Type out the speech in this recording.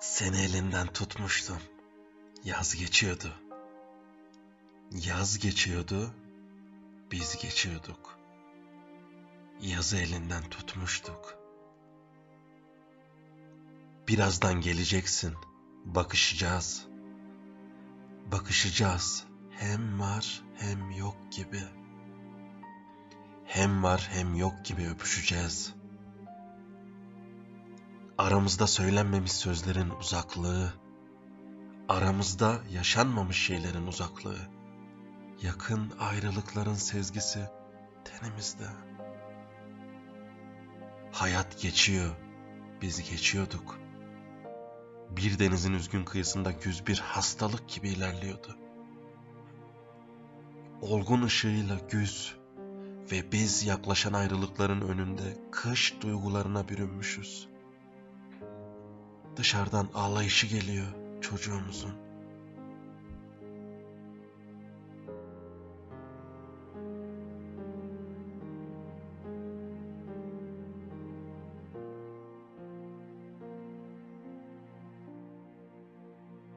Seni elinden tutmuştum. Yaz geçiyordu. Yaz geçiyordu. Biz geçiyorduk. Yazı elinden tutmuştuk. Birazdan geleceksin. Bakışacağız. Bakışacağız. Hem var hem yok gibi. Hem var hem yok gibi öpüşeceğiz. Aramızda söylenmemiş sözlerin uzaklığı, aramızda yaşanmamış şeylerin uzaklığı, yakın ayrılıkların sezgisi tenimizde. Hayat geçiyor, biz geçiyorduk. Bir denizin üzgün kıyısında güz bir hastalık gibi ilerliyordu. Olgun ışığıyla güz ve biz yaklaşan ayrılıkların önünde kış duygularına bürünmüşüz. Dışarıdan ağlayışı geliyor çocuğumuzun.